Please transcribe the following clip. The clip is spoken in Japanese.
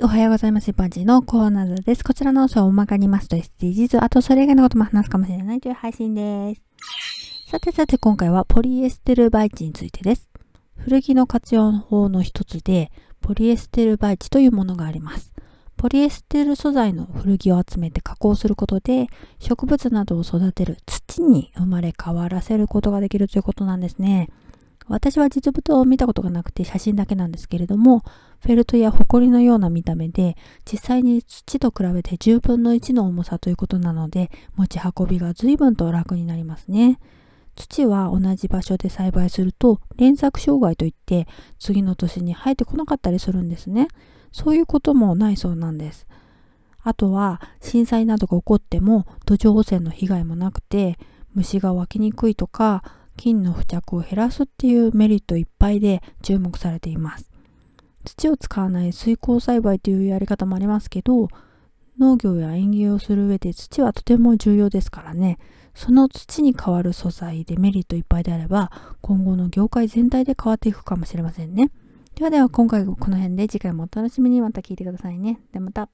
い、おはようございます。一般人のコーナーです。こちらの音声を大まかにますと SDGs、あとそれ以外のことも話すかもしれないという配信です。さてさて今回はポリエステル媒地についてです。古着の活用法の一つで、ポリエステル媒地というものがあります。ポリエステル素材の古着を集めて加工することで、植物などを育てる土に生まれ変わらせることができるということなんですね。私は実物を見たことがなくて写真だけなんですけれども、フェルトやホコリのような見た目で、実際に土と比べて10分の1の重さということなので、持ち運びが随分と楽になりますね。土は同じ場所で栽培すると連作障害といって次の年に生えてこなかったりするんですね。そういうこともないそうなんです。あとは震災などが起こっても土壌汚染の被害もなくて虫が湧きにくいとか菌の付着を減らすっていうメリットいっぱいで注目されています。土を使わない水耕栽培というやり方もありますけど、農業や園芸をする上で土はとても重要ですからね、その土に代わる素材でメリットいっぱいであれば、今後の業界全体で変わっていくかもしれませんね。ではでは今回はこの辺で次回もお楽しみにまた聞いてくださいね。ではまた。